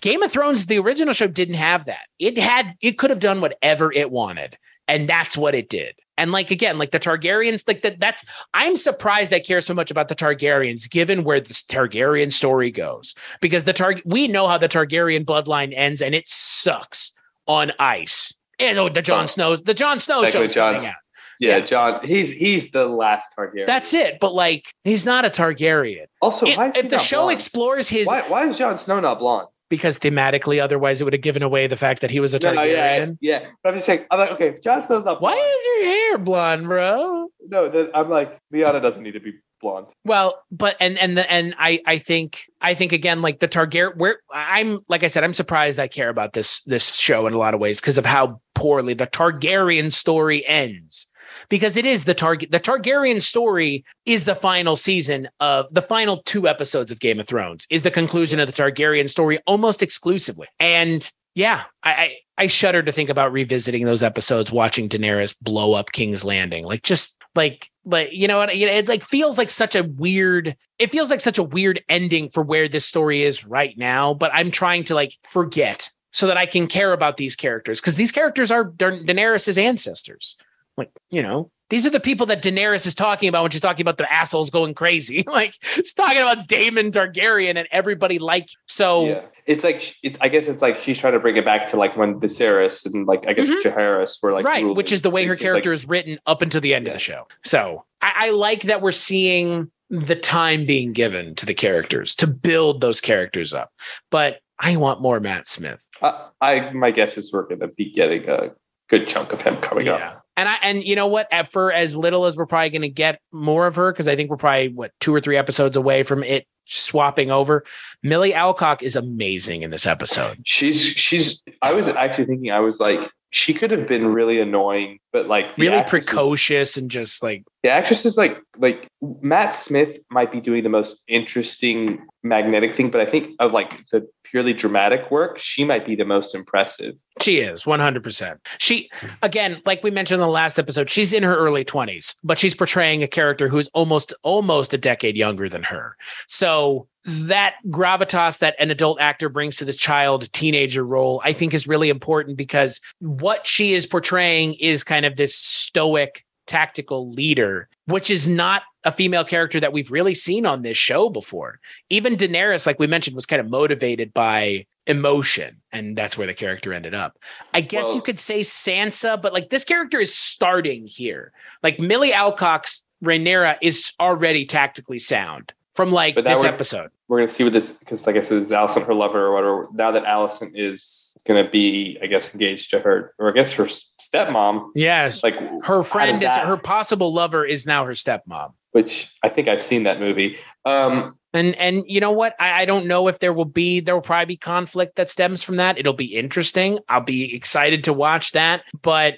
Game of Thrones the original show didn't have that. It had it could have done whatever it wanted, and that's what it did. And like again, like the Targaryens, like that that's I'm surprised I care so much about the Targaryens given where this Targaryen story goes because the Targ, we know how the Targaryen bloodline ends and it sucks on ice. And oh, the Jon Oh. Snow, the Jon Snow Exactly, show's coming out. yeah, Yeah. jon he's he's the last targaryen That's it. But like, he's not a Targaryen. also It- why is he if the show blonde? explores his, why, why is Jon Snow not blonde? because thematically, otherwise it would have given away the fact that he was a No, Targaryen. yeah, yeah. But I'm just saying, I'm like, okay, Jon Snow's not Why is your hair blonde, bro? no, then I'm like, Lyanna doesn't need to be blonde. Well, but and and the, and I I think I think again like the Targaryen where I'm like I said I'm surprised I care about this this show in a lot of ways because of how poorly the Targaryen story ends. Because it is the target the Targaryen story is the final season of the final two episodes of Game of Thrones is the conclusion of the Targaryen story almost exclusively. And yeah, I, I I shudder to think about revisiting those episodes, watching Daenerys blow up King's Landing. Like just like like you know what you know, it's like feels like such a weird it feels like such a weird ending for where this story is right now. But I'm trying to like forget so that I can care about these characters because these characters are Da- Daenerys's ancestors. Like you know. These are the people that Daenerys is talking about when she's talking about the assholes going crazy. like she's talking about Daemon Targaryen and everybody like so Yeah, it's like it's, I guess it's like she's trying to bring it back to like when Viserys and like I guess Mhm. Jaehaerys were like right ruling. which is the way her It's like- character is written up until the end of the show so I, I like that we're seeing the time being given to the characters to build those characters up but i want more matt smith I, I my guess is we're going to be getting a good chunk of him coming yeah up. And I and you know what? At for as little as we're probably going to get more of her, because I think we're probably what two or three episodes away from it swapping over. Milly Alcock is amazing in this episode. She's she's. I was actually thinking. I was like, she could have been really annoying, but like really precocious and just like the actress is like like Matt Smith might be doing the most interesting magnetic thing, but I think of like the purely dramatic work, she might be the most impressive. She is 100%. She again, like we mentioned in the last episode, she's in her early 20s, but she's portraying a character who's almost almost a decade younger than her. So that gravitas that an adult actor brings to the child teenager role, I think is really important because what she is portraying is kind of this stoic tactical leader, which is not a female character that we've really seen on this show before. Even Daenerys, like we mentioned, was kind of motivated by emotion, and that's where the character ended up. I guess you could say Sansa, but like this character is starting here. Like Milly Alcock's Rhaenyra is already tactically sound from like this we're, episode. We're gonna see what this because, like I said, it's Alicent her lover or whatever. Now that Alicent is gonna be, I guess, engaged to her, or I guess her stepmom. Yes, like her friend is that, her possible lover is now her stepmom. Which I think I've seen that movie. Um, and and you know what? I, I don't know if there will be there will probably be conflict that stems from that. It'll be interesting. I'll be excited to watch that. But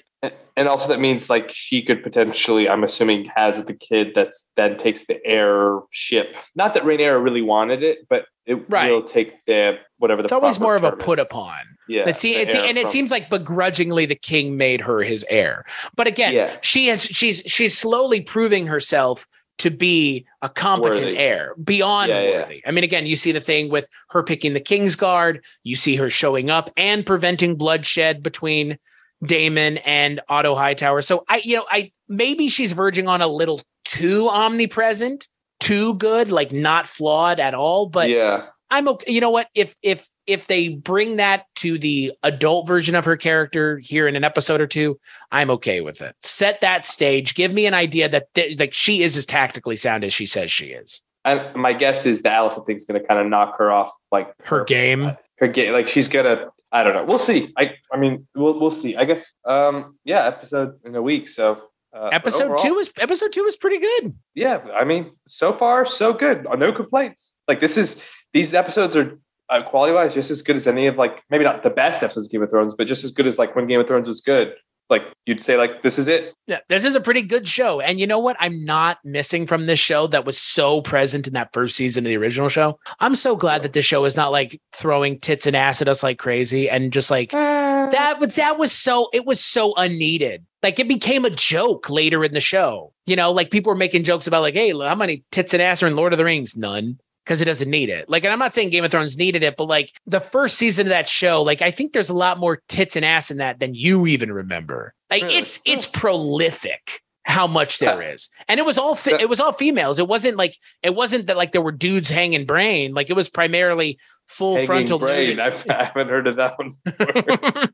and also that means like she could potentially, I'm assuming, has the kid that's then takes the air ship. Not that Rhaenyra really wanted it, but it right. will take the whatever. The it's always more of a put is. upon. Yeah, it's, it's and from, it seems like begrudgingly the king made her his heir. But again, yeah. she has she's she's slowly proving herself to be a competent worthy. heir beyond yeah, worthy. Yeah. I mean, again, you see the thing with her picking the King's Guard, you see her showing up and preventing bloodshed between Daemon and Otto Hightower. So I, you know, I maybe she's verging on a little too omnipresent, too good, like not flawed at all. But yeah, I'm okay. You know what? If if if they bring that to the adult version of her character here in an episode or two, I'm okay with it. Set that stage. Give me an idea that th- like she is as tactically sound as she says she is. And my guess is the Alicent thing's going to kind of knock her off, like her, her game. Her game, like she's gonna I don't know. We'll see. I I mean, we'll we'll see. I guess. Um. Yeah. Episode in a week. So. Uh, episode overall, two was episode two was pretty good. Yeah. I mean, so far so good. Uh, no complaints. Like this is these episodes are uh, quality wise just as good as any of like maybe not the best episodes of Game of Thrones, but just as good as like when Game of Thrones was good like you'd say like this is it? Yeah this is a pretty good show. And you know what? I'm not missing from this show that was so present in that first season of the original show. I'm so glad that this show is not like throwing tits and ass at us like crazy and just like uh, that was that was so it was so unneeded. Like it became a joke later in the show. You know like people were making jokes about like hey how many tits and ass are in lord of the rings? None because it doesn't need it. Like, and I'm not saying Game of Thrones needed it, but like the first season of that show, like I think there's a lot more tits and ass in that than you even remember. Like really? it's it's prolific how much there is. And it was all it was all females. It wasn't like it wasn't that like there were dudes hanging brain. Like it was primarily full hanging frontal brain. I haven't heard of that one.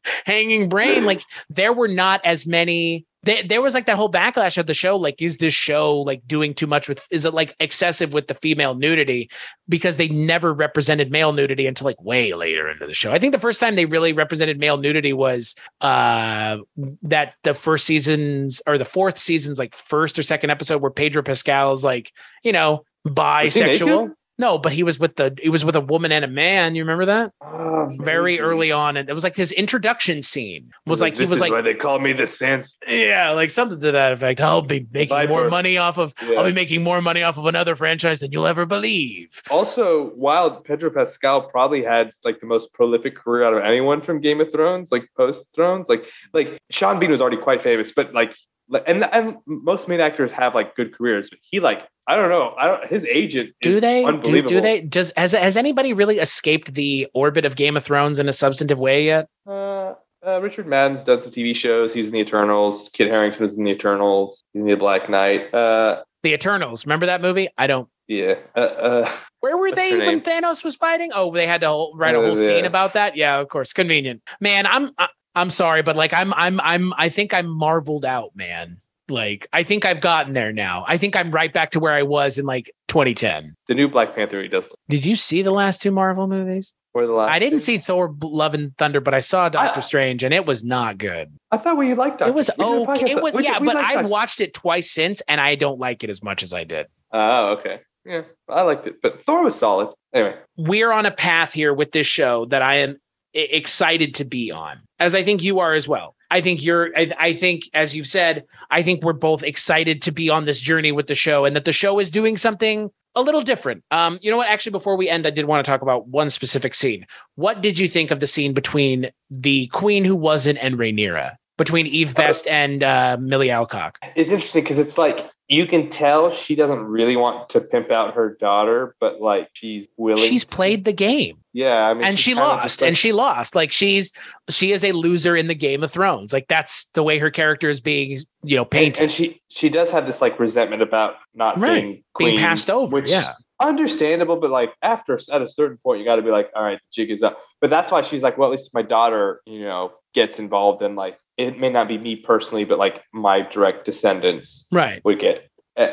hanging brain. Like there were not as many they, there was like that whole backlash of the show like is this show like doing too much with is it like excessive with the female nudity? Because they never represented male nudity until like way later into the show. I think the first time they really represented male nudity was uh that the first seasons or the fourth season's like first or second episode where pedro pascal is like you know bisexual no, but he was with the he was with a woman and a man. You remember that? Oh, Very early on, and it was like his introduction scene was like, he was like, why they call me the sense. Yeah, like something to that effect. I'll be making Viper. more money off of. Yeah. I'll be making more money off of another franchise than you'll ever believe. Also, while Pedro Pascal probably had like the most prolific career out of anyone from Game of Thrones, like post Thrones, like like Sean Bean was already quite famous, but like and and most main actors have like good careers, but he like I don't know. I don't. His agent. Do they? Do, do, they? Does has has anybody really escaped the orbit of Game of Thrones in a substantive way yet? Uh, uh, Richard Madden's done some TV shows. He's in the Eternals. Kit Harington was in the Eternals. He's in the Black Knight. Uh, the Eternals. Remember that movie? I don't. Yeah. Uh, uh Where were they when Thanos was fighting? Oh, they had to write a whole yeah. scene about that. Yeah, of course. Convenient. Man, I'm. I'm sorry, but like I'm I'm I'm I think I'm marveled out, man. Like I think I've gotten there now. I think I'm right back to where I was in like 2010. The new Black Panther he does. Did you see the last two Marvel movies? Or the last I didn't two? see Thor Love and Thunder, but I saw Doctor I, Strange and it was not good. I thought we liked Doctor. It was okay. It was we- yeah, we but I've Doctor- watched it twice since, and I don't like it as much as I did. Oh, okay. Yeah, I liked it, but Thor was solid. Anyway, We're on a path here with this show that I am excited to be on, as I think you are as well. I think you're. I, I think, as you've said, I think we're both excited to be on this journey with the show, and that the show is doing something a little different. Um, you know what? Actually, before we end, I did want to talk about one specific scene. What did you think of the scene between the Queen who wasn't and Rhaenyra, between Eve Best and uh, Milly Alcock? it's interesting because it's like you can tell she doesn't really want to pimp out her daughter, but like she's willing. She's to. played the game. Yeah, I mean, and she lost like- and she lost like she's she is a loser in the game of thrones like that's the way her character is being you know painted and she she does have this like resentment about not Right. being queen, being passed over which yeah understandable, but like after at a certain point, you got to be like, all right, the jig is up. But that's why she's like, well, at least my daughter, you know, gets involved in like it may not be me personally, but like my direct descendants right would get. Uh,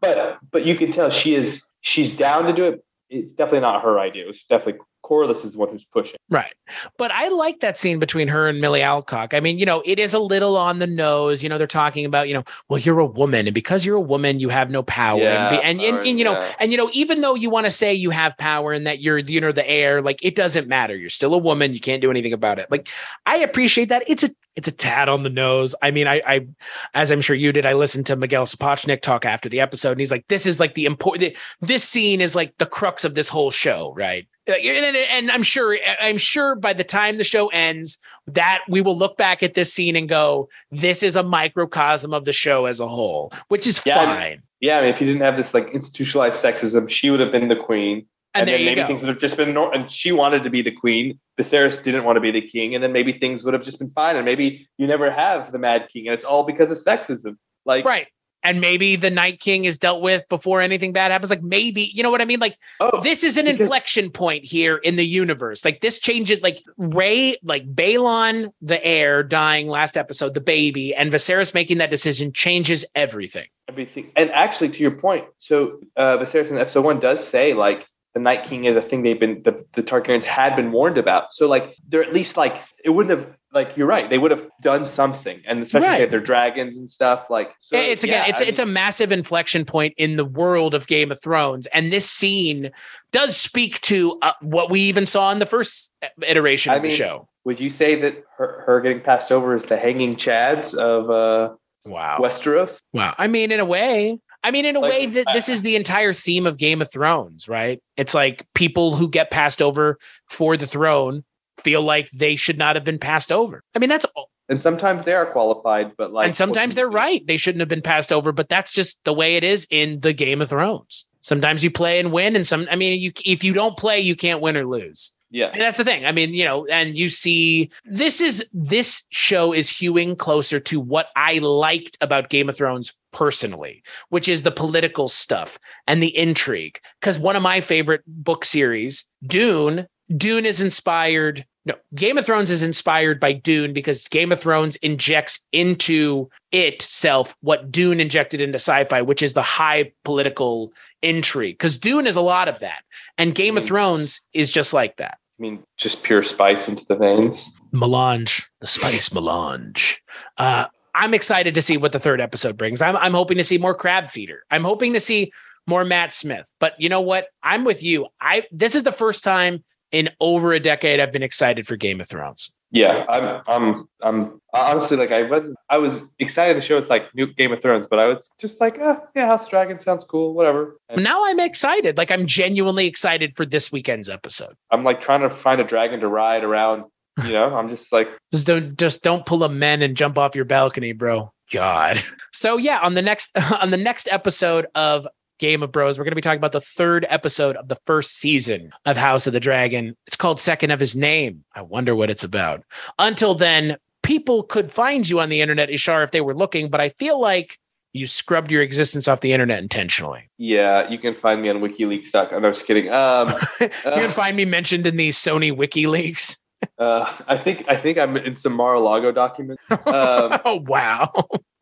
but but you can tell she is she's down to do it. It's definitely not her idea. It's definitely Corlys is the one who's pushing. right. But i like that scene between her and milly alcock. I mean you know it is a little on the nose. You know they're talking about you know well you're a woman and because you're a woman you have no power. And, be, Yeah, and, and, uh, and, you know yeah. and you know even though you want to say you have power and that you're you know the heir like it doesn't matter. You're still a woman. You can't do anything about it. Like i appreciate that. It's a it's a tad on the nose. I mean i i as i'm sure you did i listened to miguel sapochnik talk after the episode and he's like this is like the important this scene is like the crux of this whole show right and, and- and i'm sure i'm sure by the time the show ends that we will look back at this scene and go this is a microcosm of the show as a whole which is Yeah, I mean, fine. Yeah, I mean, if you didn't have this like institutionalized sexism, she would have been the queen. and, there then maybe go. things would have just been nor- and she wanted to be the queen viserys didn't want to be the king and then maybe things would have just been fine and maybe you never have the mad king and it's all because of sexism. Like right and maybe the night king is dealt with before anything bad happens like maybe you know what i mean like oh this is an because- inflection point here in the universe. Like this changes, like Ray, like Baelon, the heir dying last episode, the baby, and Viserys making that decision changes everything. everything and actually to your point so uh viserys in episode one does say like the night king is a thing they've been the, the targaryens had been warned about so like they're at least like it wouldn't have like you're right they would have done something and especially if they had their dragons and stuff like so it's again, yeah, it's I it's a massive inflection point in the world of Game of Thrones, and this scene does speak to uh, what we even saw in the first iteration I of the mean, show. would you say that her, her getting passed over is the hanging chads of uh Wow, westeros wow. I mean, in a way, I mean, in a Like, way, that this is the entire theme of Game of Thrones, right? It's like people who get passed over for the throne feel like they should not have been passed over. I mean, that's all. and sometimes they are qualified but like and sometimes they're right. They shouldn't have been passed over, but that's just the way it is in the Game of Thrones. Sometimes you play and win, and some. I mean, you if you don't play, you can't win or lose. yeah And that's the thing. I mean, you know, and you see this is this show is hewing closer to what I liked about Game of Thrones personally, which is the political stuff and the intrigue. Because one of my favorite book series, Dune, Dune is inspired. No, Game of Thrones is inspired by Dune because Game of Thrones injects into itself what Dune injected into sci-fi, which is the high political intrigue. Because Dune is a lot of that, and Game of Thrones is just like that. i mean just pure spice into the veins melange, the spice melange. Uh, I'm excited to see what the third episode brings. I'm, I'm hoping to see more crab feeder. I'm hoping to see more Matt Smith. But you know what? I'm with you. I this is the first time in over a decade I've been excited for Game of Thrones. Yeah, I'm, I'm, I'm honestly like I was, I was excited. The show is like new Game of Thrones, but I was just like, ah, yeah, House of Dragon sounds cool, whatever. And Now I'm excited. Like I'm genuinely excited for this weekend's episode. I'm like trying to find a dragon to ride around. You know, I'm just like, Just don't just don't pull a men and jump off your balcony, bro. God. So yeah, on the next on the next episode of Game of Bros, we're going to be talking about the third episode of the first season of House of the Dragon. It's called Second of His Name. I wonder what it's about. Until then, people could find you on the internet, Yashar, if they were looking, but I feel like you scrubbed your existence off the internet intentionally. yeah, you can find me on WikiLeaks. I'm just kidding. Um, you can find me mentioned in the Sony WikiLeaks. uh, I think, I think I'm in some Mar-a-Lago documents. Um, oh wow.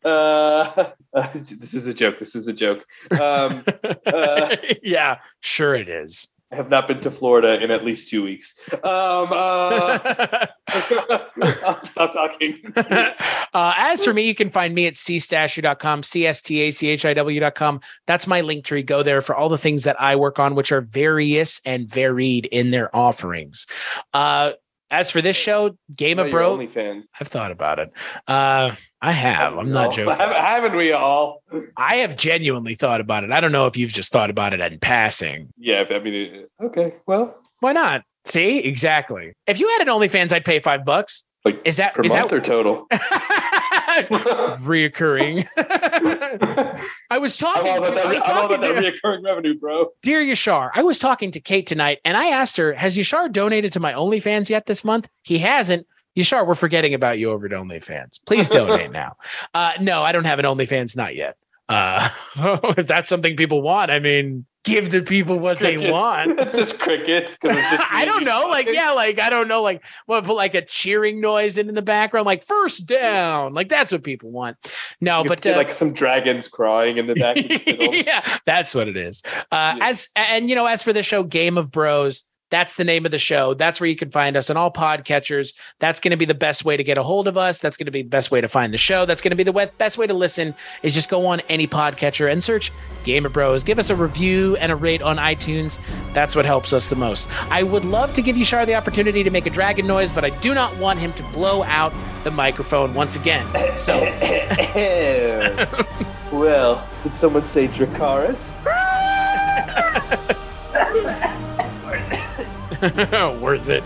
Uh, this is a joke. This is a joke. Um, uh, yeah, sure it is. I have not been to Florida in at least two weeks. Um, uh, stop talking. uh, as for me, you can find me at cstachiw.com, C-S-T-A-C-H-I-W.com. That's my link tree. Go there for all the things that I work on, which are various and varied in their offerings. Uh, as for this show, Game of Bro, I've thought about it. Uh, I have. I'm not joking. Haven't we all? I have genuinely thought about it. I don't know if you've just thought about it in passing. Yeah, I mean, okay, well, why not? See, exactly. If you had an OnlyFans, I'd pay five bucks. Like is that per is month that or total? reoccurring. I was talking. I'm all about to, I that, was I'm talking that reoccurring revenue, bro. Dear Yashar, I was talking to Kate tonight and I asked her, Has Yashar donated to my OnlyFans yet this month? He hasn't. Yashar, we're forgetting about you over at OnlyFans. Please donate now. Uh, no, I don't have an OnlyFans, not yet. Uh, if that's something people want, I mean, give the people what they want. It's just crickets it's just. I don't know. Like, yeah, like I don't know, like what put like a cheering noise in, in the background, like first down. Like that's what people want. No, You but uh, like some dragons crying in the back. of the fiddle. yeah, that's what it is. Uh, Yeah. As and you know, as for the show Game of Bros, that's the name of the show. That's where you can find us on all podcatchers. That's going to be the best way to get a hold of us. That's going to be the best way to find the show. That's going to be the best way to listen. Is just go on any podcatcher and search Gamer Bros. Give us a review and a rate on iTunes. That's what helps us the most. I would love to give you Shar the opportunity to make a dragon noise, but I do not want him to blow out the microphone once again. So. well, did someone say Dracaris? Worth it.